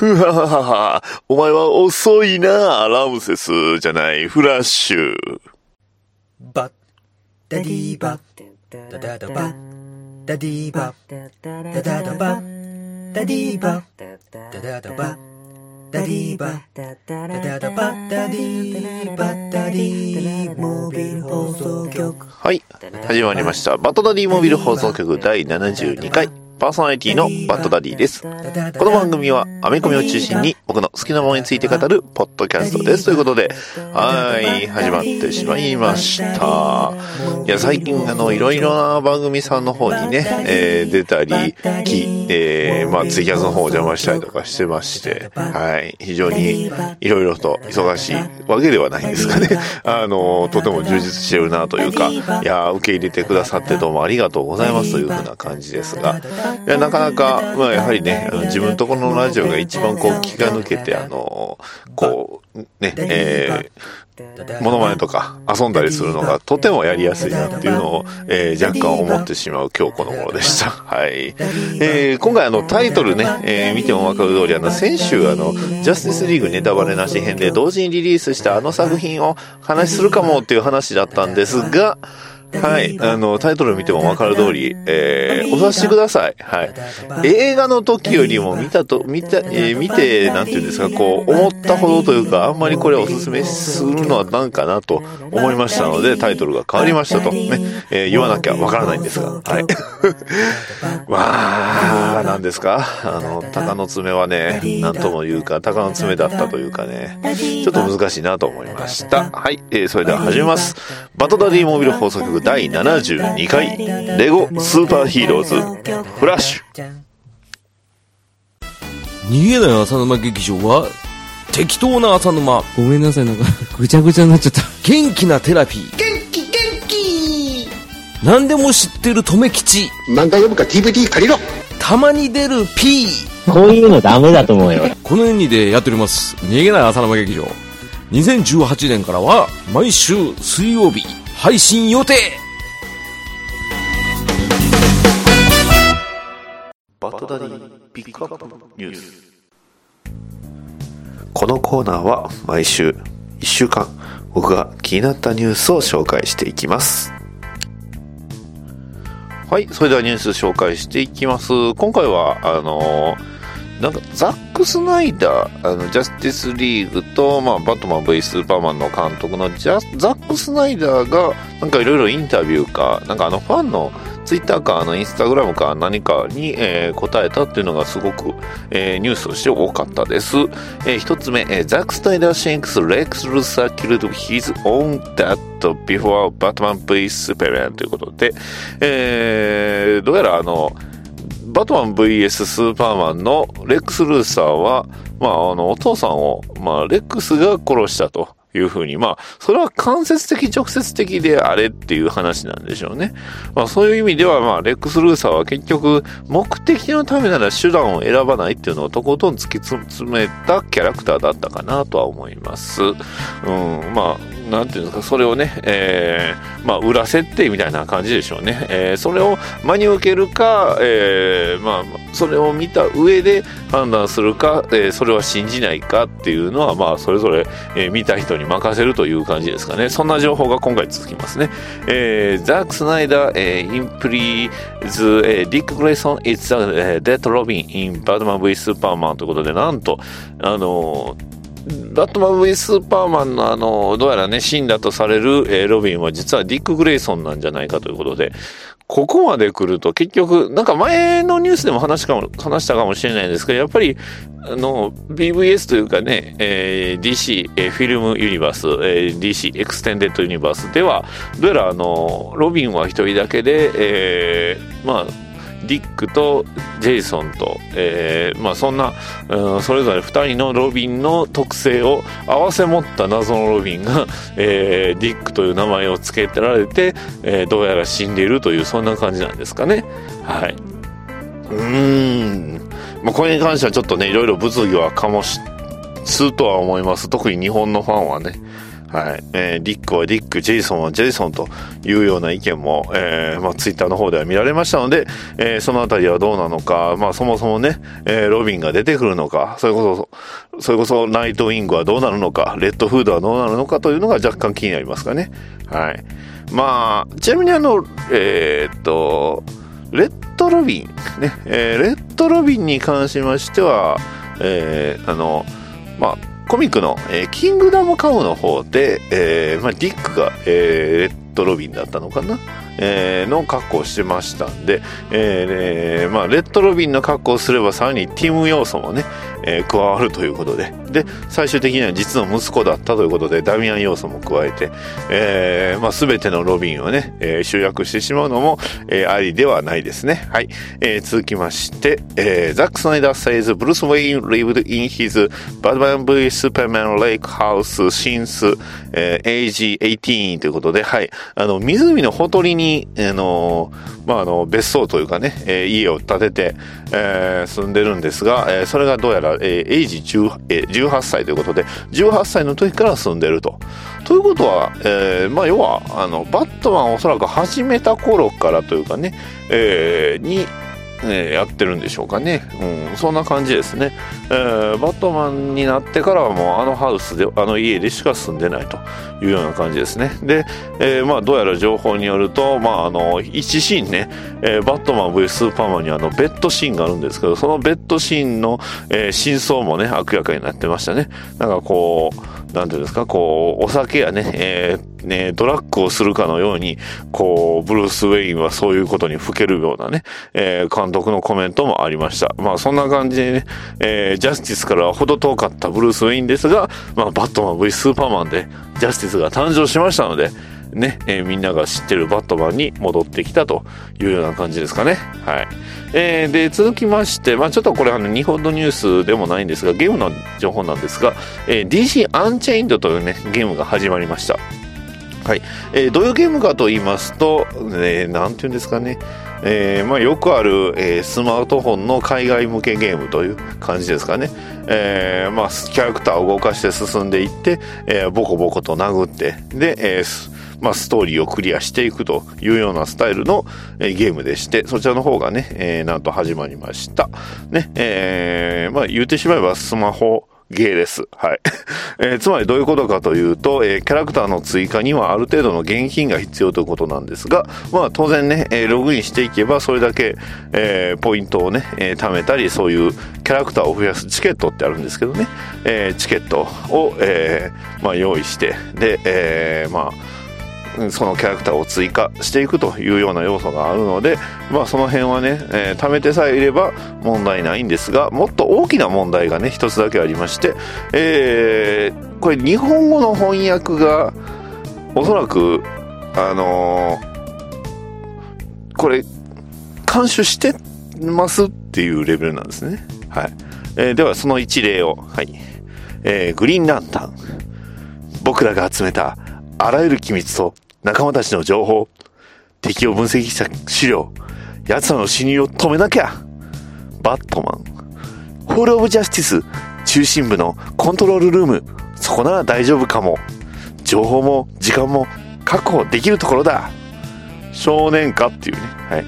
ふはははは。お前は遅いな、ラムセスじゃない、フラッシュ。バッダディバダダダバダディバダダダバダディバダダダバダディバダダダバダディバダディモビル放送局はい。始まりました。バットダディモビル放送局第72回。パーソナリティのバットダディです。この番組はアメコミを中心に僕の好きなものについて語るポッドキャストです。ということで、はい、始まってしまいました。いや、最近あの、いろいろな番組さんの方にね、えー出たり、き、えーまあ、ツイキャスの方を邪魔したりとかしてまして、はい、非常にいろいろと忙しいわけではないんですかね。あの、とても充実してるなというか、いや、受け入れてくださってどうもありがとうございますというふうな感じですが、いや、なかなか、まあ、やはりね、あの自分のところのラジオが一番こう気が抜けて、あの、こう、ね、えー、モノマネとか遊んだりするのがとてもやりやすいなっていうのを、えー若干思ってしまう今日この頃でした。はい。えー今回あのタイトルね、えー見てもわかる通りあの先週あの、ジャスティスリーグネタバレなし編で同時にリリースしたあの作品を話するかもっていう話だったんですが、はい。あの、タイトル見てもわかる通り、えー、お察しください。はい。映画の時よりも見たと、見た、えー見て、なんていうんですか、こう、思ったほどというか、あんまりこれおすすめするのはなんかなと思いましたので、タイトルが変わりましたと。ね。えー言わなきゃわからないんですが。はい。まあ、なんですか？あの、鷹の爪はね、なんとも言うか、鷹の爪だったというかね、ちょっと難しいなと思いました。はい。えーそれでは始めます。バトダディモビル放送局第72回、レゴスーパーヒーローズ、フラッシュ。逃げない浅沼劇場は、適当な浅沼、ごめんなさい、なんか、ぐちゃぐちゃになっちゃった。元気なテラピー。元気元気何でも知ってる留吉。漫画読むか DVD 借りろたまに出る P。こういうのダメだと思うよ。このようにでやっております。逃げない浅沼劇場。2018年からは、毎週水曜日、配信予定。バトダディピックアップニュース。このコーナーは毎週1週間僕が気になったニュースを紹介していきます。はいそれではニュース紹介していきます。今回はあのなんかザック・スナイダーあのジャスティスリーグと、まあ、バットマン V スーパーマンの監督のジャザック・スナイダーがなんかいろいろインタビューかなんかあのファンのツイッターかあのインスタグラムか何かに、えー答えたっていうのがすごく、えーニュースとして多かったです。えー一つ目、えーザック・スナイダー・シェンクス・レックス・ルーサー・キルド・ his own dad before Batman v Superman ということで、えーどうやらあの、バトマン VS スーパーマンのレックス・ルーサーは、まあ、あの、お父さんを、まあ、レックスが殺したというふうに、まあ、それは間接的、直接的であれっていう話なんでしょうね。まあ、そういう意味では、まあ、レックス・ルーサーは結局、目的のためなら手段を選ばないっていうのをとことん突き詰めたキャラクターだったかなとは思います。うん、まあ、なんていうんですか、それをね、えー、まあ、裏設定みたいな感じでしょうね。えー、それを真に受けるか、えー、まあ、それを見た上で判断するか、えー、それは信じないかっていうのは、まあ、それぞれ、えー見た人に任せるという感じですかね。そんな情報が今回続きますね。えー、 Zack Snyder、えー、 implies、えー、 Dick Grayson、 is the、えー、Dead Robin in Batman v Superman ということで、なんと、あのーバットマン V スーパーマンのあの、どうやらね、死んだとされる、えーロビンは実はディック・グレイソンなんじゃないかということで、ここまで来ると結局、なんか前のニュースでも話かも、話したかもしれないんですけど、やっぱり、あの、BVS というかね、えー DC、えーフィルムユニバース、えー DC エクステンデッドユニバースでは、どうやらあの、ロビンは一人だけで、えーまあ、ディックとジェイソンと、えーまあそんな、うんそれぞれ2人のロビンの特性を併せ持った謎のロビンが、えーディックという名前を付けてられて、えーどうやら死んでいるというそんな感じなんですかね。はい。うーん。まあこれに関してはちょっとね、いろいろ物議は醸し、すとは思います。特に日本のファンはね。はい。えーディックはディック、ジェイソンはジェイソンというような意見も、えーまあ、ツイッターの方では見られましたので、えーそのあたりはどうなのか、まあ、そもそもね、えーロビンが出てくるのか、それこそ、それこそナイトウィングはどうなるのか、レッドフードはどうなるのかというのが若干気になりますかね。はい。まあ、ちなみにあの、えーっと、レッドロビン、ね、えーレッドロビンに関しましては、えーあの、まあ、コミックの、えーキングダムカムの方で、えーまあ、ディックが、えーレッドロビンだったのかな、えの格好をしてましたんで、えまあ、レッドロビンの格好をすればさらにティム要素もね、えー加わるということで、で、最終的には実の息子だったということで、ダミアン要素も加えて、えーまあ、すべてのロビンをね、えー集約してしまうのも、えーありではないですね。はい。えー続きまして、えーザック・スナイダー says Bruce Wayne lived in his Batman v Superman Lake House since、えー age 18ということで、はい。あの、湖のほとりに、あのまあ、あの、別荘というかね、えー家を建てて、えー住んでるんですが、えーそれがどうやら、えー、エイジ10、えー18歳ということで、18歳の時から住んでると。ということは、えーまあ、要は、あの、バットマンおそらく始めた頃からというかね、えーに、えーやってるんでしょうかね。うん、そんな感じですね。えーバットマンになってからはもうあのハウスで、あの家でしか住んでないというような感じですね。で、えーまあどうやら情報によると、まああの、一シーンね、えバットマン VS スーパーマンにあのベッドシーンがあるんですけど、そのベッドシーンの、え真相もね、明らかになってましたね。なんかこう、なんていうんですか、こう、お酒やね、えーね、ドラッグをするかのように、こう、ブルース・ウェインはそういうことに吹けるようなね、えー監督のコメントもありました。まあそんな感じでね、えージャスティスからは程遠かったブルース・ウェインですが、まあバットマン V スーパーマンでジャスティスが誕生しましたので、ね、えーみんなが知ってるバットマンに戻ってきたというような感じですかね。はい。えーで、続きまして、まあちょっとこれあの、日本のニュースでもないんですが、ゲームの情報なんですが、えー DC アンチェインドというね、ゲームが始まりました。はい。えーどういうゲームかと言いますと、えーなんていうんですかね。えーまあよくある、えースマートフォンの海外向けゲームという感じですかね。えーまあキャラクターを動かして進んでいって、えボコボコと殴って、で、えーまあ、ストーリーをクリアしていくというようなスタイルの、えーゲームでして、そちらの方がね、えーなんと始まりました。ね、えーまあ言ってしまえばスマホ、ゲーです。はい。えーつまりどういうことかというと、えーキャラクターの追加にはある程度の現金が必要ということなんですが、まあ当然ね、えーログインしていけばそれだけ、えーポイントをね、えー貯めたり、そういうキャラクターを増やすチケットってあるんですけどね、えーチケットを、えーまあ用意して、で、えーまあ、そのキャラクターを追加していくというような要素があるので、まあその辺はね、えー貯めてさえいれば問題ないんですが、もっと大きな問題がね、一つだけありまして、えーこれ日本語の翻訳が、おそらく、あのーこれ、監修してますっていうレベルなんですね。はい。えーではその一例を、はい。えーグリーンランタン。僕らが集めたあらゆる機密と仲間たちの情報、敵を分析した資料、奴らの侵入を止めなきゃバットマン。ホールオブジャスティス中心部のコントロールルーム。そこなら大丈夫かも。情報も時間も確保できるところだ。少年かっていうね。はい。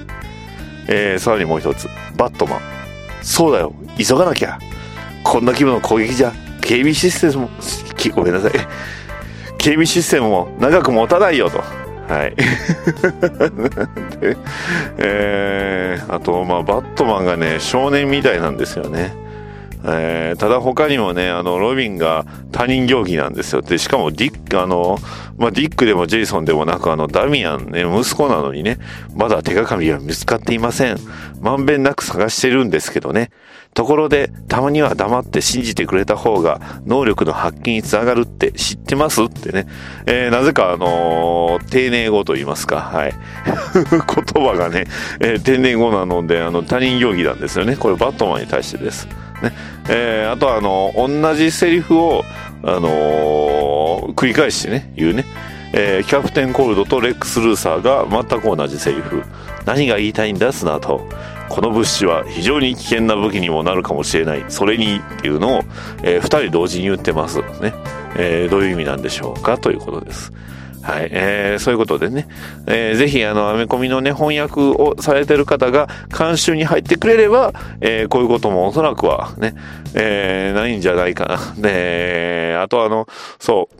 えー、さらにもう一つ。バットマン。そうだよ。急がなきゃ。こんな規模の攻撃じゃ、警備システムも、ごめんなさい。警備システムも長く持たないよと。はい。で、えー、あと、まあ、バットマンがね、少年みたいなんですよね。えー、ただ他にもね、あの、ロビンが他人行儀なんですよ。で、しかもディック、あの、まあ、ディックでもジェイソンでもなく、あの、ダミアンね、息子なのにね、まだ手がかりは見つかっていません。まんべんなく探してるんですけどね。ところで、たまには黙って信じてくれた方が、能力の発揮につながるって知ってますってね。えー、なぜか、あのー丁寧語と言いますか、はい。言葉がね、えー天然語なので、あの、他人行儀なんですよね。これ、バットマンに対してです。ね。えーあとは、あの、同じセリフを、あのー繰り返してね、言うね。えーキャプテンコールドとレックス・ルーサーが全く同じセリフ。何が言いたいんだ、スナート。この物資は非常に危険な武器にもなるかもしれない。それにっていうのを、えー二人同時に言ってます。ね。えーどういう意味なんでしょうかということです。はい。えーそういうことでね、えーぜひ、あの、アメコミのね、翻訳をされてる方が監修に入ってくれれば、えーこういうこともおそらくはね、えーないんじゃないかな。で、あとあの、そう、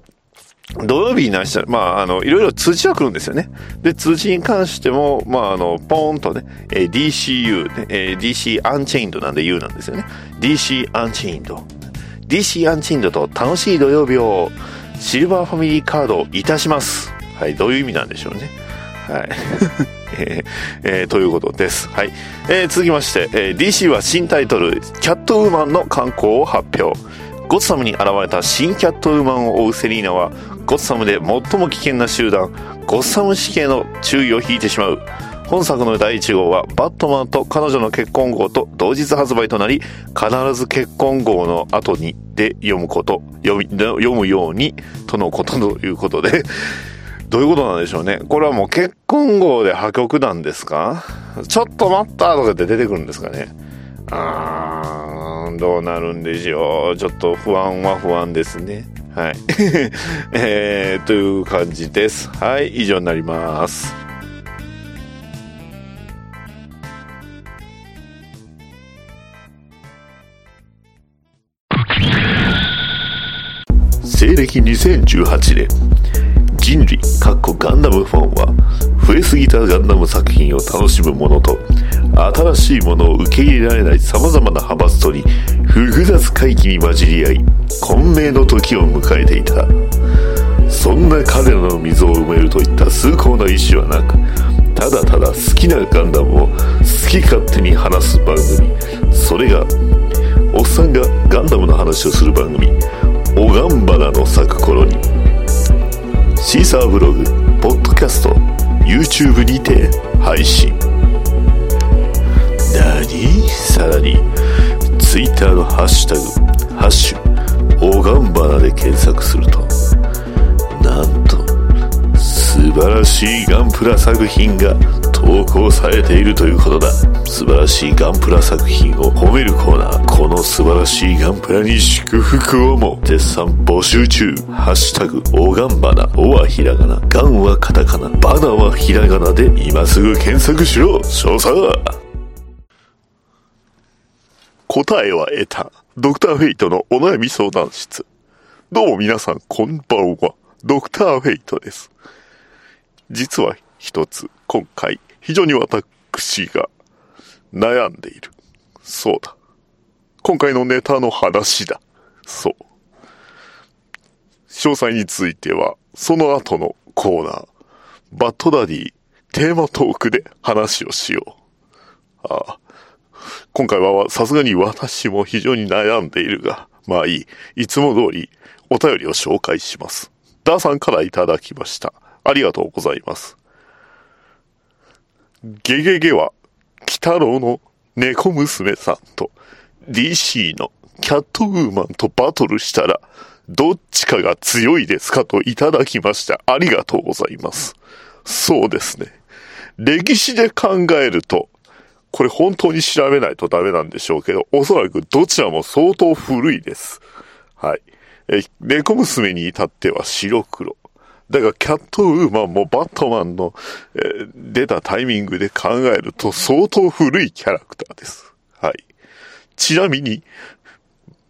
土曜日になしたら、まあ、あの、いろいろ通知が来るんですよね。で、通知に関しても、まあ、あの、ポーンとね、えー DCU、ねえー DC アンチェインドなんで U なんですよね。DC アンチェインド。DC アンチェインドと楽しい土曜日をシルバーファミリーカードいたします。はい、どういう意味なんでしょうね。はい。えーえーということです。はい。えー続きまして、えー DC は新タイトル、キャットウーマンの刊行を発表。ゴッサムに現れた新キャットウーマンを追うセリーナは、ゴッサムで最も危険な集団、ゴッサム死刑の注意を引いてしまう。本作の第1号は、バットマンと彼女の結婚号と同日発売となり、必ず結婚号の後にで読むこと、読読むように、とのことということで、どういうことなんでしょうね。これはもう結婚号で破局なんですか？ちょっと待ったとかって出てくるんですかね。あー、どうなるんでしょう。ちょっと不安は不安ですね。はい。えー、という感じです。はい、以上になります。西暦2018年人類かっこガンダムファンは増えすぎたガンダム作品を楽しむ者と新しいものを受け入れられない様々な派閥とに複雑回帰に混じり合い混迷の時を迎えていた。そんな彼らの溝を埋めるといった崇高な意志はなくただただ好きなガンダムを好き勝手に話す番組。それがおっさんがガンダムの話をする番組「おがんばなの咲く頃に」シーサーブログ、ポッドキャスト、YouTube にて配信。にさらに、Twitter のハッシュタグ、ハッシュ、おがんばなで検索すると、なんと、素晴らしいガンプラ作品が投稿されているということだ。素晴らしいガンプラ作品を褒めるコーナー。この素晴らしいガンプラに祝福をも絶賛募集中。ハッシュタグ、おがんばな。おはひらがな。ガンはカタカナ。バナはひらがなで今すぐ検索しろ。少佐答えは得た。ドクターフェイトのお悩み相談室。どうも皆さん、こんばんは。ドクターフェイトです。実は一つ、今回、非常に私が悩んでいる。そうだ。今回のネタの話だ。そう。詳細については、その後のコーナー、バッドダディテーマトークで話をしよう。ああ。今回はさすがに私も非常に悩んでいるが、まあいい。いつも通りお便りを紹介します。ダーさんからいただきました。ありがとうございます。ゲゲゲは、北郎の猫娘さんと DC のキャットウーマンとバトルしたら、どっちかが強いですかといただきました。ありがとうございます。そうですね。歴史で考えると、これ本当に調べないとダメなんでしょうけど、おそらくどちらも相当古いです。はい。え、猫娘に至っては白黒。だからキャットウーマンもバットマンの、えー出たタイミングで考えると相当古いキャラクターです。はい。ちなみに、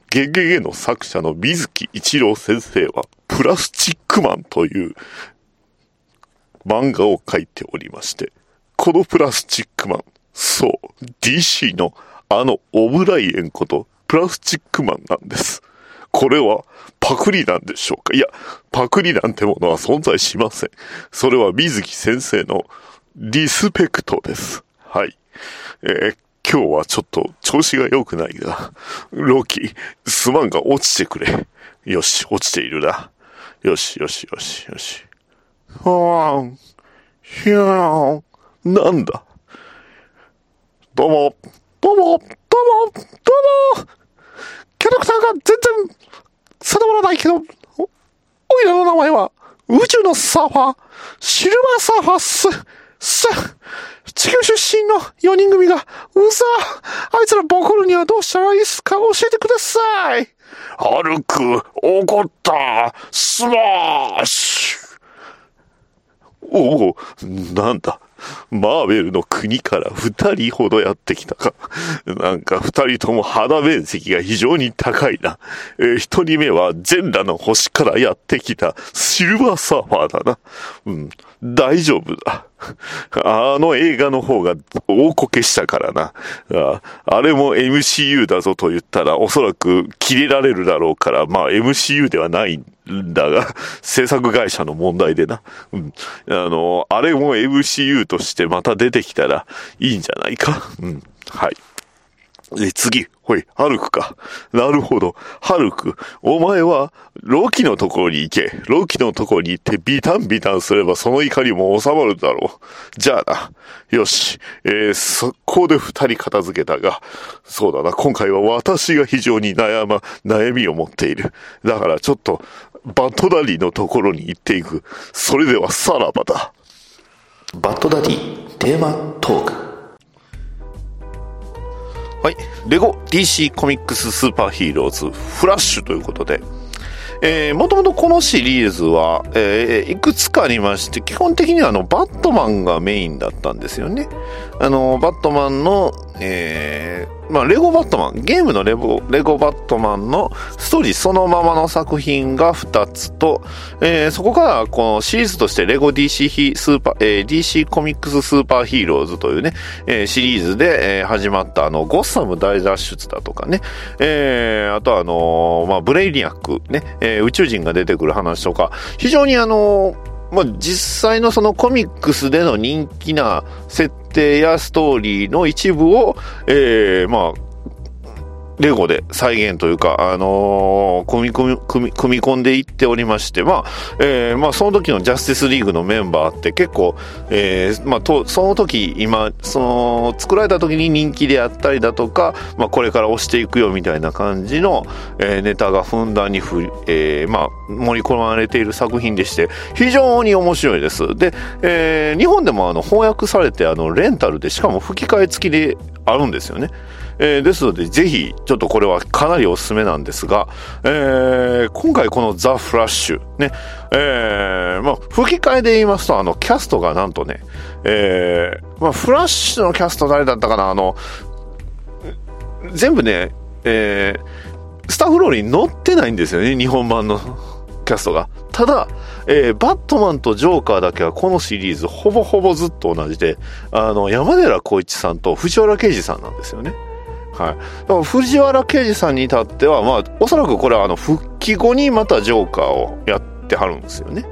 ゲゲゲの作者の水木一郎先生は、プラスチックマンという漫画を描いておりまして、このプラスチックマン、そう、DC のあのオブライエンことプラスチックマンなんです。これはパクリなんでしょうか？いや、パクリなんてものは存在しません。それは水木先生のリスペクトです。はい。えー今日はちょっと調子が良くないが、ロキ、すまんが落ちてくれ。よし、落ちているな。よし、よし、よし、よし。はーん、ひゃーん、なんだ？どうも、どうも、どうも、どうも。キャラクターが全然定まらないけど、お、おいらの名前は宇宙のサーファー、シルバーサーファーっす。す、地球出身の4人組が、うざ。あいつらボコるにはどうしたらいいっすか？教えてください。ハルク、怒った。スマッシュ。おお、なんだ。マーベルの国から二人ほどやってきたか。なんか二人とも肌面積が非常に高いな。えー人目は全裸の星からやってきたシルバーサーファーだな。うん、大丈夫だ。あの映画の方が大こけしたからな。あれも MCU だぞと言ったらおそらく切れられるだろうから、まあ MCU ではないんだが、制作会社の問題でな。うん。あの、あれも MCU としてまた出てきたらいいんじゃないか。うん。はい。で、次。ほい、ハルクか。なるほど。ハルク。お前は、ロキのところに行け。ロキのところに行ってビタンビタンすればその怒りも収まるだろう。じゃあな。よし。えー、速攻で二人片付けたが、そうだな。今回は私が非常に悩ま、悩みを持っている。だからちょっと、バッドダディのところに行っていく。それではさらばだ。バッドダディテーマトークはい。レゴ DC コミックススーパーヒーローズフラッシュということで、えー、もともとこのシリーズは、えー、いくつかありまして、基本的にはあの、バットマンがメインだったんですよね。あの、バットマンの、えー、まあ、レゴバットマン、ゲームのレゴ、レゴバットマンのストーリーそのままの作品が2つと、えー、そこからこのシリーズとしてレゴ DC ヒスーパー、えー、DC コミックススーパーヒーローズというね、えー、シリーズで、えー、始まったあの、ゴッサム大脱出だとかね、えー、あとあのーまあ、ブレイリアックね、えー、宇宙人が出てくる話とか、非常にあのーまあ、実際のそのコミックスでの人気な設定やストーリーの一部を、えー、まあ、レゴで再現というか、あのー組み込み、組み、組み込んでいっておりまして、まあ、えー、まあ、その時のジャスティスリーグのメンバーって結構、えー、まあ、と、その時、今、その、作られた時に人気であったりだとか、まあ、これから押していくよみたいな感じの、えー、ネタがふんだんにふ、えー、まあ、盛り込まれている作品でして、非常に面白いです。で、えー、日本でもあの、翻訳されて、あの、レンタルで、しかも吹き替え付きであるんですよね。えーですので、ぜひ、ちょっとこれはかなりおすすめなんですが、えー今回このザ・フラッシュ、ね、えーまあ、吹き替えで言いますと、あの、キャストがなんとね、えーまあ、フラッシュのキャスト誰だったかな、あの、全部ね、えースタッフロールに載ってないんですよね、日本版のキャストが。ただ、えーバットマンとジョーカーだけはこのシリーズほぼほぼずっと同じで、あの、山寺宏一さんと藤原啓治さんなんですよね。はい。でも藤原刑事さんに至っては、まあ、おそらくこれはあの、復帰後にまたジョーカーをやってはるんですよね。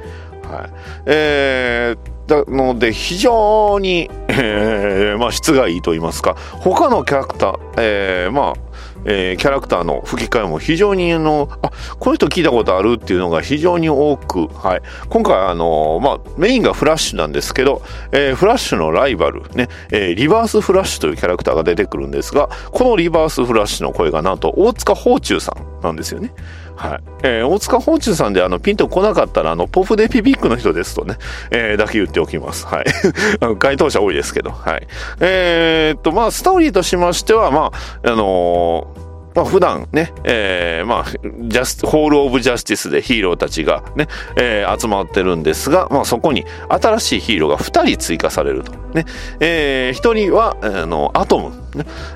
はい。えー、なので、非常に、えー、まあ、質がいいと言いますか、他のキャラクター、えー、まあ、えーキャラクターの吹き替えも非常にあの、あ、この人聞いたことあるっていうのが非常に多く、はい。今回あの、まあ、メインがフラッシュなんですけど、えーフラッシュのライバル、ね、えーリバースフラッシュというキャラクターが出てくるんですが、このリバースフラッシュの声がなんと大塚宝中さんなんですよね。はい。えー大塚宝中さんであの、ピンとこなかったら、あの、ポフデピピックの人ですとね、えーだけ言っておきます。はい。あの該当者多いですけど、はい。えーっと、まあ、ストーリーとしましては、まあ、あのーまあ普段ね、えー、まあ、ジャス、ホールオブジャスティスでヒーローたちがね、えー集まってるんですが、まあそこに新しいヒーローが2人追加されると。ね、えー、1人は、あの、アトム。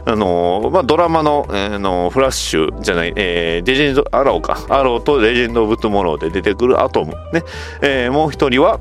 あの、まあドラマの、えーあの、フラッシュじゃない、えー、レジェンド、アローか。アローとレジェンド・オブ・トゥモローで出てくるアトム。ね、えー、もう一人は、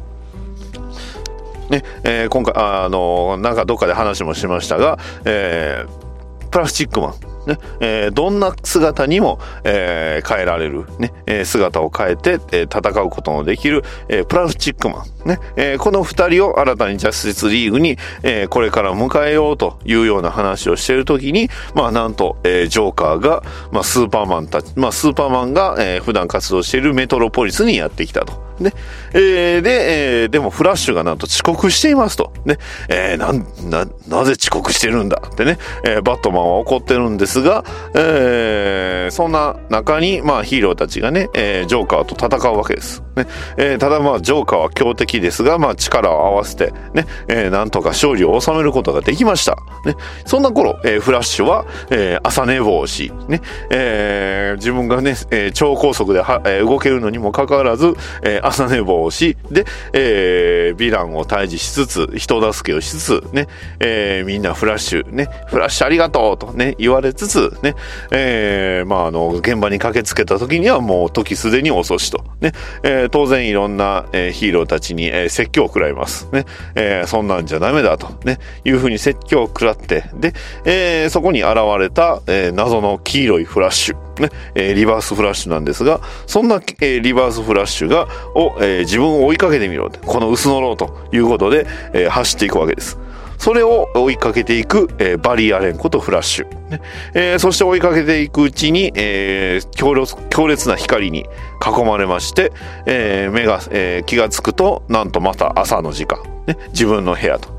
ね、えー今回、ああの、なんかどっかで話もしましたが、えープラスチックマン。ね、えーどんな姿にも、えー変えられる、ね、えー姿を変えて、えー戦うことのできる、えープラスチックマン。ね、えーこの二人を新たにジャスティスリーグに、えーこれから迎えようというような話をしているときに、まあなんと、えージョーカーが、まあスーパーマンたち、まあスーパーマンが、えー普段活動しているメトロポリスにやってきたと。ね。えー、で、えー、でもフラッシュがなんと遅刻していますと。ね。えー、なん、な、なぜ遅刻してるんだってね。えー、バットマンは怒ってるんですが、えー、そんな中に、まあヒーローたちがね、えー、ジョーカーと戦うわけです。ね。えー、ただまあジョーカーは強敵ですが、まあ力を合わせて、ね、えー、なんとか勝利を収めることができました。ね。そんな頃、えー、フラッシュは、えー、朝寝坊し、ね、えー、自分がね、えー、超高速では、えー、動けるのにもかかわらず、えー、朝寝坊し、で、えー、ヴィランを退治しつつ、人助けをしつつ、ね、えー、みんなフラッシュ、ね、フラッシュありがとうとね、言われつつ、ね、えー、まあ、あの、現場に駆けつけた時にはもう時すでに遅しと、ね、えー、当然いろんな、えー、ヒーローたちに、えー、説教を食らいます。ね、えー、そんなんじゃダメだと、ね、いうふうに説教を食らって、で、えー、そこに現れた、えー、謎の黄色いフラッシュ、ね、え、リバースフラッシュなんですが、そんな、え、リバースフラッシュが、を、え、自分を追いかけてみろ。この薄のろうということで、え、走っていくわけです。それを追いかけていく、えー、バリ・アレンことフラッシュ。ねえー、そして追いかけていくうちに、えー、強烈強烈な光に囲まれまして、え、目が、え、気がつくと、なんとまた朝の時間。ね、自分の部屋と。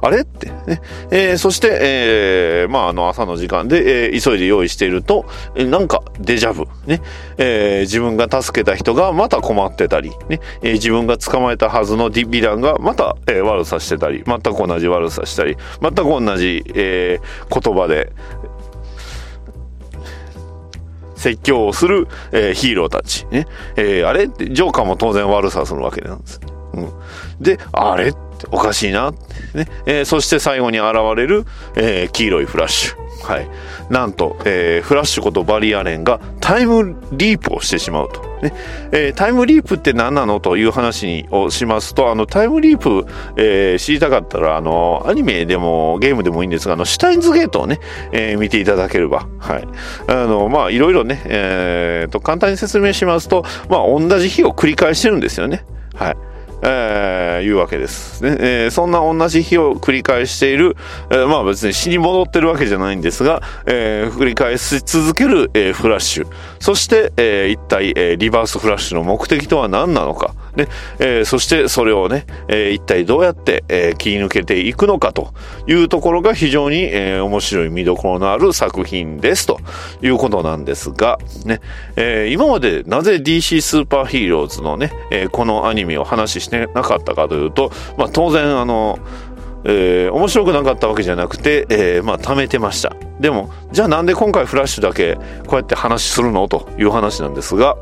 あれ？って、ね。えー、そして、えー、まあ、あの、朝の時間で、えー、急いで用意していると、え、なんか、デジャブ。ね。え、自分が助けた人がまた困ってたり、ね。え、自分が捕まえたはずのディビランがまた、え、悪さしてたり、全く同じ悪さしたり、全く同じ、え、言葉で、説教をする、え、ヒーローたち。ね。え、あれ、ジョーカーも当然悪さするわけなんです。うん。で、あれ？っておかしいな。ね。えー、そして最後に現れる、えー、黄色いフラッシュ。はい。なんと、えー、フラッシュことバリアレンがタイムリープをしてしまうと。ね。えー、タイムリープって何なのという話をしますと、あの、タイムリープ、えー、知りたかったら、あの、アニメでもゲームでもいいんですが、あの、シュタインズゲートをね、え、見ていただければ。はい。あの、まあ、いろいろね、えー、と、簡単に説明しますと、まあ、同じ日を繰り返してるんですよね。はい。えー、いうわけですね、えー。そんな同じ日を繰り返している、えー、まあ別に死に戻ってるわけじゃないんですが、えー、繰り返し続ける、えー、フラッシュ。そして、えー、一体、えー、リバースフラッシュの目的とは何なのか。ね、えー、そしてそれをね、えー、一体どうやって、えー、切り抜けていくのかというところが非常に、えー、面白い見どころのある作品ですということなんですが、ね、えー、今までなぜ DC スーパーヒーローズのね、えー、このアニメを話してなかったかというと、まあ当然あの、えー、面白くなかったわけじゃなくて、えー、まあ貯めてました。でも、じゃあなんで今回フラッシュだけこうやって話するのという話なんですが、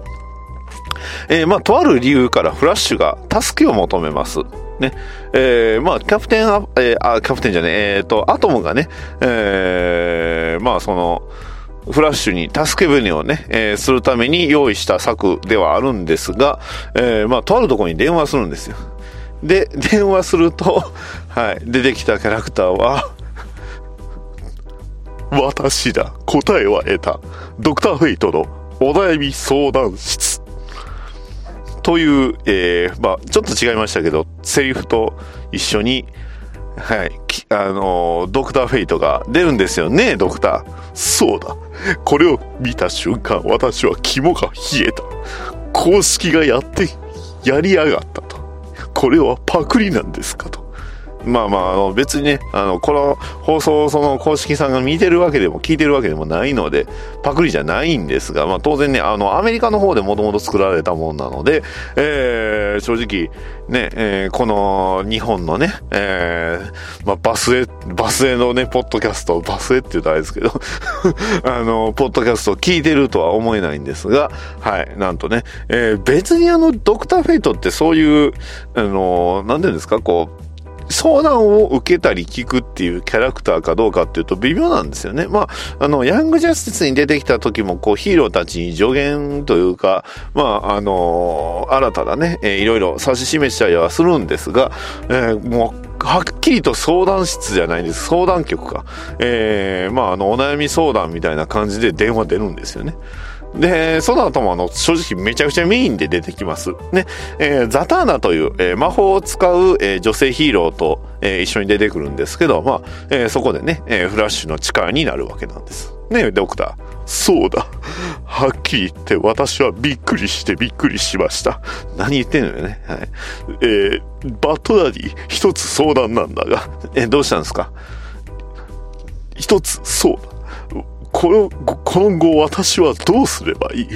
えー、まあ、とある理由からフラッシュが助けを求めます。ね。えー、まあ、キャプテンあ、えー、あ、キャプテンじゃねえ、えー、と、アトムがね、えー、まあ、その、フラッシュに助け舟をね、えー、するために用意した策ではあるんですが、えー、まあ、とあるところに電話するんですよ。で、電話すると、はい、出てきたキャラクターは、私だ。答えは得た。ドクターフェイトのお悩み相談室。という、えー、まあちょっと違いましたけど、セリフと一緒に、はい、あのー、ドクターフェイトが出るんですよね、ドクター。そうだ。これを見た瞬間、私は肝が冷えた。公式がやって、やりやがったと。これはパクリなんですかと。まあまあ、あの別にね、あの、この放送をその公式さんが見てるわけでも聞いてるわけでもないので、パクリじゃないんですが、まあ当然ね、あの、アメリカの方でもともと作られたものなので、えー、正直、ね、えー、この日本のね、えー、まあバスへ、バスへのね、ポッドキャスト、バスへって言うとあれですけど、あの、ポッドキャストを聞いてるとは思えないんですが、はい、なんとね、えー、別にあの、ドクターフェイトってそういう、あの、なんていうんですか、こう、相談を受けたり聞くっていうキャラクターかどうかっていうと微妙なんですよね。まあ、あの、ヤングジャスティスに出てきた時も、こう、ヒーローたちに助言というか、まあ、あの新たなね、えー、いろいろ指し示したりはするんですが、えー、もう、はっきりと相談室じゃないんです。相談局か。えー、まあ、あの、お悩み相談みたいな感じで電話出るんですよね。で、その後もあの、正直めちゃくちゃメインで出てきます。ね。えー、ザターナという、えー、魔法を使う、えー、女性ヒーローと、えー、一緒に出てくるんですけど、まあ、えー、そこでね、えー、フラッシュの力になるわけなんです。ね、ドクター。そうだ。はっきり言って私はびっくりしてびっくりしました。何言ってんのよね。はい。えー、バッドダディ、一つ相談なんだが。え、どうしたんですか？一つ、そうだ。この、この後私はどうすればいい？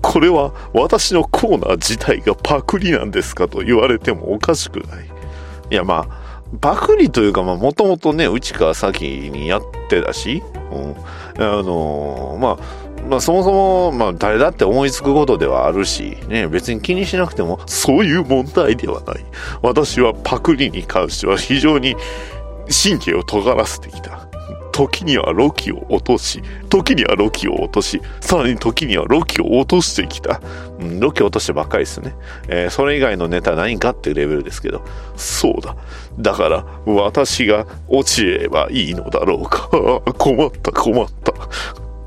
これは私のコーナー自体がパクリなんですかと言われてもおかしくない。いや、まあ、パクリというか、まあ、もともとね、内川先にやってたし、うん。あのー、まあ、まあ、そもそも、まあ、誰だって思いつくことではあるし、ね、別に気にしなくても、そういう問題ではない。私はパクリに関しては非常に神経を尖らせてきた。時にはロキを落とし、時にはロキを落とし、さらに時にはロキを落としてきた。うん、ロキ落としてばっかりですね。えー、それ以外のネタ何かっていうレベルですけど、そうだ。だから、私が落ちればいいのだろうか。困った困った。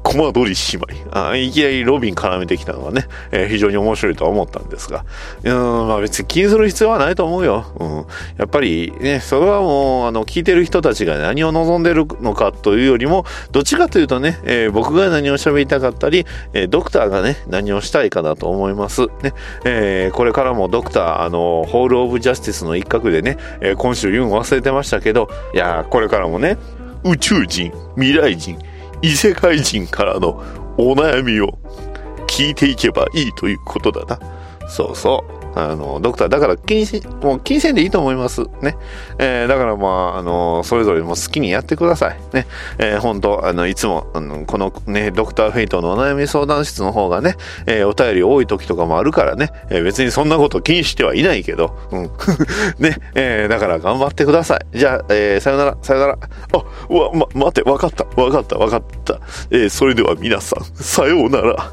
コマ撮り姉妹。あいきなりロビン絡めてきたのはね、えー、非常に面白いと思ったんですが、うん、まあ別に気にする必要はないと思うよ。うん。やっぱりね、それはもう、あの、聞いてる人たちが何を望んでるのかというよりも、どっちかというとね、えー、僕が何を喋りたかったり、えー、ドクターがね、何をしたいかなと思います。ね、えー、これからもドクター、あの、ホールオブジャスティスの一角でね、えー、今週言うの忘れてましたけど、いやこれからもね、宇宙人、未来人、異世界人からのお悩みを聞いていけばいいということだな。そうそう。あの、ドクター、だから気にし、もう気にせんでいいと思います。ね。えー、だからまあ、あの、それぞれも好きにやってください。ね。えー、本当あの、いつも、あの、このね、ドクターフェイトのお悩み相談室の方がね、えー、お便り多い時とかもあるからね、えー、別にそんなこと気にしてはいないけど、うん。ね、えー、だから頑張ってください。じゃあ、えー、さよなら、さよなら。あ、わ、ま、待って、わかった、わかった、わかった。えー、それでは皆さん、さようなら。は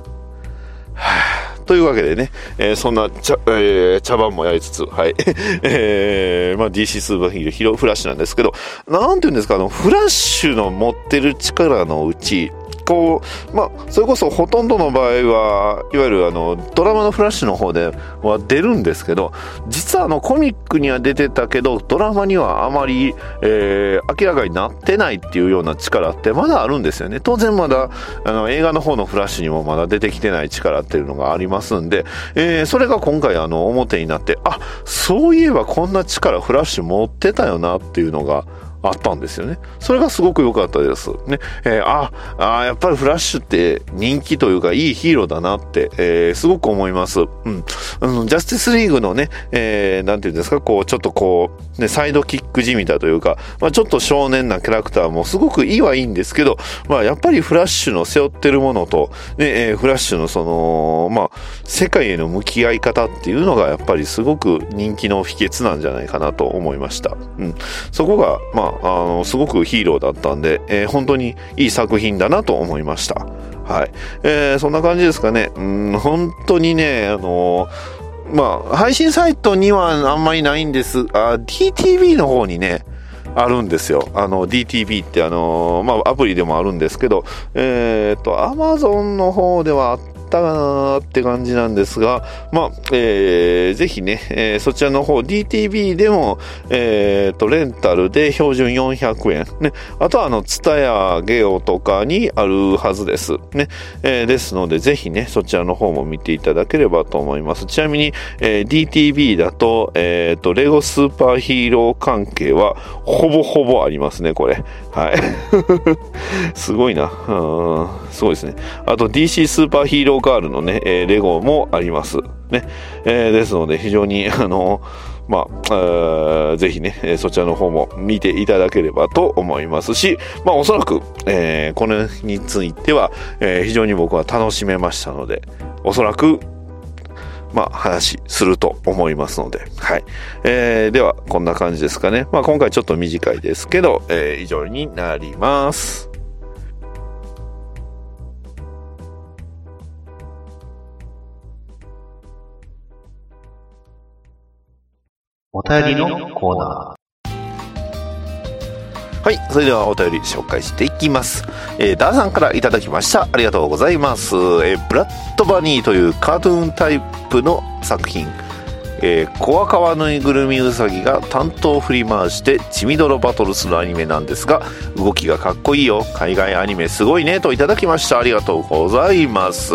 ぁというわけでね、えー、そんな茶,、えー、茶番もやりつつ、はい。えー、まあ DC スーパーヒーローフラッシュなんですけど、なんていうんですか、あの、フラッシュの持ってる力のうち、こう、まあ、それこそほとんどの場合は、いわゆるあの、ドラマのフラッシュの方では出るんですけど、実はあの、コミックには出てたけど、ドラマにはあまり、えー、明らかになってないっていうような力ってまだあるんですよね。当然まだ、あの、映画の方のフラッシュにもまだ出てきてない力っていうのがありますすんで、えー、それが今回あの、表になって、あ、そういえばこんな力フラッシュ持ってたよなっていうのが、あったんですよね。それがすごく良かったです。ね。えー、あ、あやっぱりフラッシュって人気というかいいヒーローだなって、えー、すごく思います。うん。あの、ジャスティスリーグのね、えー、なんていうんですか、こう、ちょっとこう、ね、サイドキックじみたというか、まあちょっと少年なキャラクターもすごくいいはいいんですけど、まあやっぱりフラッシュの背負ってるものと、ね、えー、フラッシュのその、まあ、世界への向き合い方っていうのがやっぱりすごく人気の秘訣なんじゃないかなと思いました。うん。そこが、まああの、すごくヒーローだったんで、えー、本当にいい作品だなと思いました。はい。えー、そんな感じですかね。うん、本当にね、あのまあ、配信サイトにはあんまりないんです。あ、DTV の方にね、あるんですよ。あの、DTV ってあの、まあ、アプリでもあるんですけど、えっ、ー、と、Amazon の方ではあっったかなって感じなんですが、まあ、えー、ぜひね、えー、そちらの方、DTV でも、えー、と、レンタルで標準400円。ね。あとは、あの、ツタヤゲオとかにあるはずです。ね。えー、ですので、ぜひね、そちらの方も見ていただければと思います。ちなみに、えー、DTV だと、えっ、ー、と、レゴスーパーヒーロー関係は、ほぼほぼありますね、これ。はい。すごいな。うん、すごいですね。あと DC スーパーヒーローガールのね、え、レゴもあります。ね。え、ですので、非常に、あの、まあ、ぜひね、そちらの方も見ていただければと思いますし、まあ、おそらく、えー、これについては、えー、非常に僕は楽しめましたので、おそらくまあ、話すると思いますので、はい。えー、では、こんな感じですかね。まあ、今回ちょっと短いですけど、えー、以上になります。お便りのコーナー。はい。それではお便り紹介していきます。えー、ダーさんからいただきました。ありがとうございます。えー、ブラッドバニーというカートゥーンタイプの作品。えー、小赤はぬいぐるみうさぎが担当を振り回して血みどろバトルするアニメなんですが動きがかっこいいよ。海外アニメすごいねといただきました。ありがとうございます。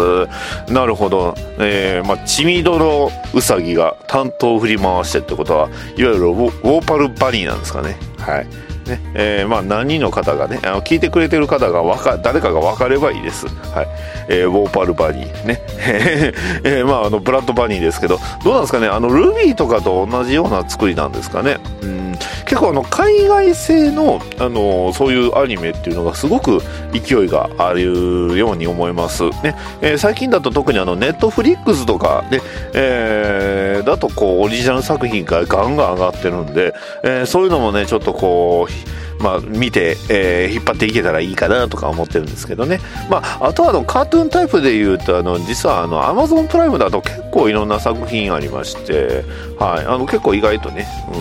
なるほど、えーまあ、血みどろうさぎが担当を振り回してってことはいわゆるウォーパルバニーなんですかね。はい。ね。えーまあ、何人の方がねあの聞いてくれてる方がか誰かが分かればいいです、はい。えー、ウォーパルバニーね、えーまあ、あのブラッドバニーですけどどうなんですかね？あのルビーとかと同じような作りなんですかね？うん。結構あの海外製の、あのそういうアニメっていうのがすごく勢いがあるように思います。ね、えー最近だと特にあのネットフリックスとかで、えーだとこうオリジナル作品がガンガン上がってるんで、えーそういうのもねちょっとこうまあ、見て、えー引っ張っていけたらいいかなとか思ってるんですけどね。まあ、あとはあの、カートゥーンタイプで言うと、あの、実はあの、アマゾンプライムだと結構いろんな作品ありまして、はい、あの、結構意外とね、う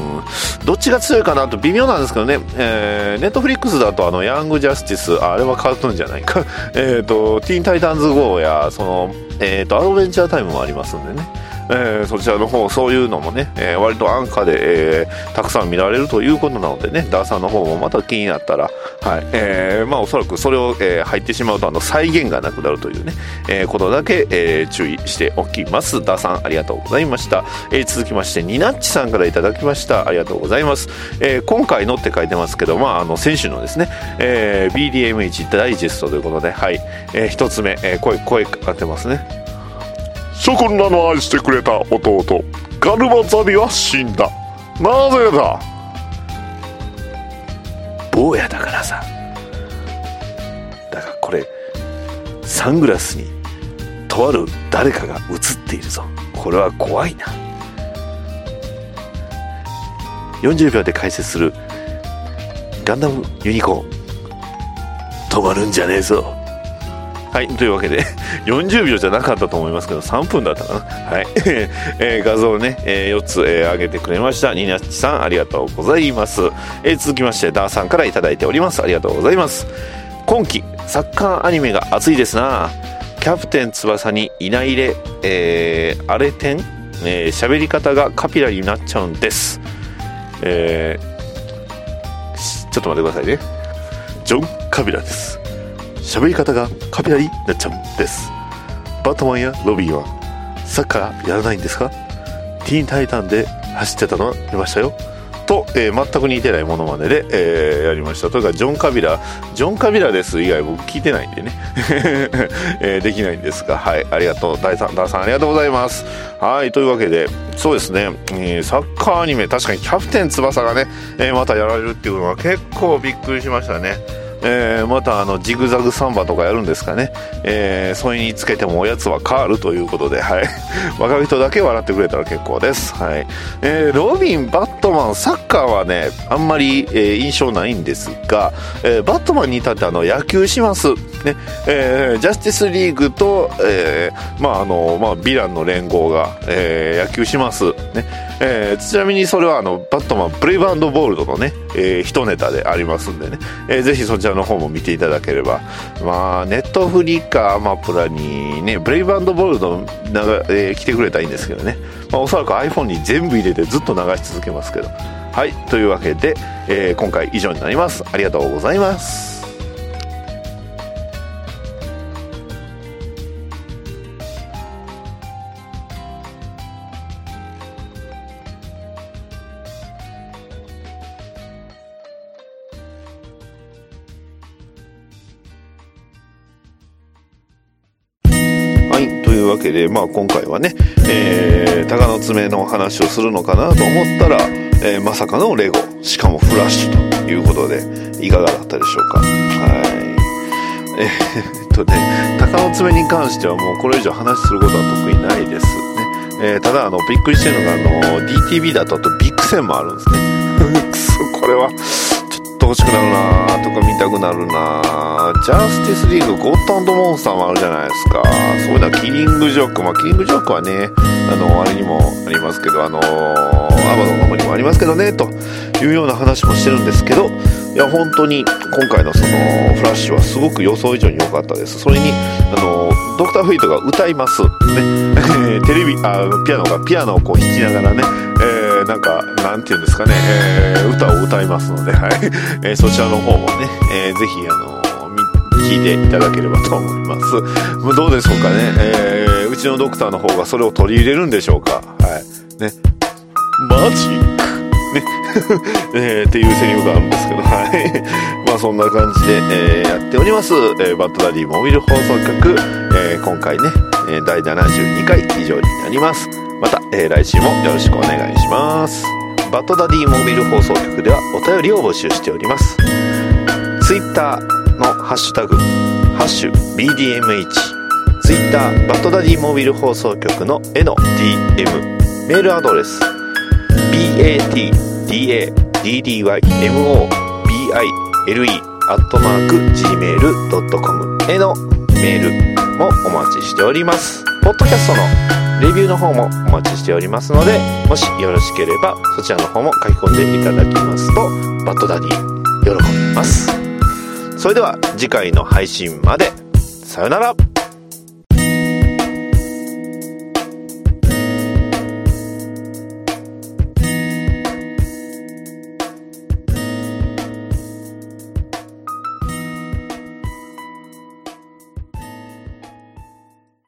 ん、どっちが強いかなと微妙なんですけどね、えーネットフリックスだとあの、ヤングジャスティス、あれはカートゥーンじゃないか、えと、ティーンタイタンズ GO や、その、えっと、アドベンチャータイムもありますんでね。えーそちらの方、そういうのもね、えー割と安価で、えーたくさん見られるということなのでね、ダーさんの方もまた気になったら、はい、えーまあおそらくそれを、えー入ってしまうと、あの、再現がなくなるというね、えーことだけ、えー注意しておきます。ダーさん、ありがとうございました。えー続きまして、ニナッチさんからいただきました。ありがとうございます。えー今回のって書いてますけど、まあ、あの、先週のですね、えー BDM1 ダイジェストということで、はい、えー一つ目、えー声、声かかってますね。諸君らの愛してくれた弟ガルバザビは死んだ。なぜだ？坊やだからさ。だからこれサングラスにとある誰かが映っているぞ。これは怖いな。40秒で解説するガンダムユニコーン。止まるんじゃねえぞ。はい、というわけで、40秒じゃなかったと思いますけど、3分だったかな。はい。えー画像をね、え4つ、えー上げてくれました。ニナッチさん、ありがとうございます。えー続きまして、ダーさんからいただいております。ありがとうございます。今季、サッカーアニメが熱いですなキャプテン翼にいないれ、えー、あれ点えー喋り方がカピラになっちゃうんです。えーちょっと待ってくださいね。ジョン・カビラです。喋り方がカピラになっちゃうんです。バットマンやロビンはサッカーやらないんですか？ティーンタイタンで走ってたのは見ましたよ。と、えー全く似てないものまねで、えーやりました。というか、ジョン・カビラ、ジョン・カビラです以外僕聞いてないんでね、えーできないんですが、はい、ありがとう。大さん、ダーさんありがとうございます。はい、というわけで、そうですね、えーサッカーアニメ、確かにキャプテン翼がね、えまたやられるっていうのは結構びっくりしましたね。えーまたあのジグザグサンバとかやるんですかね、えーそれにつけてもおやつはカールということで、はい、若い人だけ笑ってくれたら結構です、はい。えーロビン、バットマン、サッカーはねあんまり、えー印象ないんですが、えーバットマンに至ってあの野球します、ね。えージャスティスリーグと、えーまああのまあ、ヴィランの連合が、えー野球します、ね。えーちなみにそれはあのバットマンブレイブボールドのね、えー一ネタでありますんでね、えーぜひそちらの方も見ていただければ。まあネットフリかアマプラにねブレイブボールドなが、えー来てくれたらいいんですけどね、まあ、おそらく iPhone に全部入れてずっと流し続けますけど。はいというわけで、えー今回以上になります。ありがとうございます。で、まあ、今回はね、えー、鷹の爪の話をするのかなと思ったら、えーまさかのレゴ、しかもフラッシュということで、いかがだったでしょうか。はい。えーっとね、鷹の爪に関してはもうこれ以上話することは特にないですね。えーただ、あの、びっくりしてるのが、あの、DTV だとあとビッグ線もあるんですね。く そ、これは、と欲しくなるなとか見たくなるなジャスティスリーグゴッドモンスターもあるじゃないですか。そういうのはキリングジョック。まあキリングジョックはねあのあれにもありますけどあのアマゾンの方にもありますけどねというような話もしてるんですけどいや本当に今回のそのフラッシュはすごく予想以上に良かったです。それにあのドクター・フェイトが歌います。ね。テレビあピアノがピアノをこう弾きながらね、ーなんかなんていうんですかね、えー歌を歌いますので、はい。えーそちらの方もね、えーぜひあのみ聞いていただければと思います。もうどうでしょうかね、えーうちのドクターの方がそれを取り入れるんでしょうか。はい。ね。マジック。ね。えーっていうセリフがあるんですけど、はい。まあそんな感じで、えーやっております、えーバッドダディモビル放送局、えー今回ね、第72回以上になります。えー来週もよろしくお願いします。バッドダディモビル放送局ではお便りを募集しております。ツイッターのハッシュタグ、ハッシュ BDMH、ツイッターバッドダディモビル放送局のへの DM、メールアドレス、batdaddymobile アットマーク gmail.com へのメールもお待ちしております。ポッドキャストのレビューの方もお待ちしておりますので、もしよろしければそちらの方も書き込んでいただきますと、バッドダディ喜びます。それでは次回の配信まで、さよなら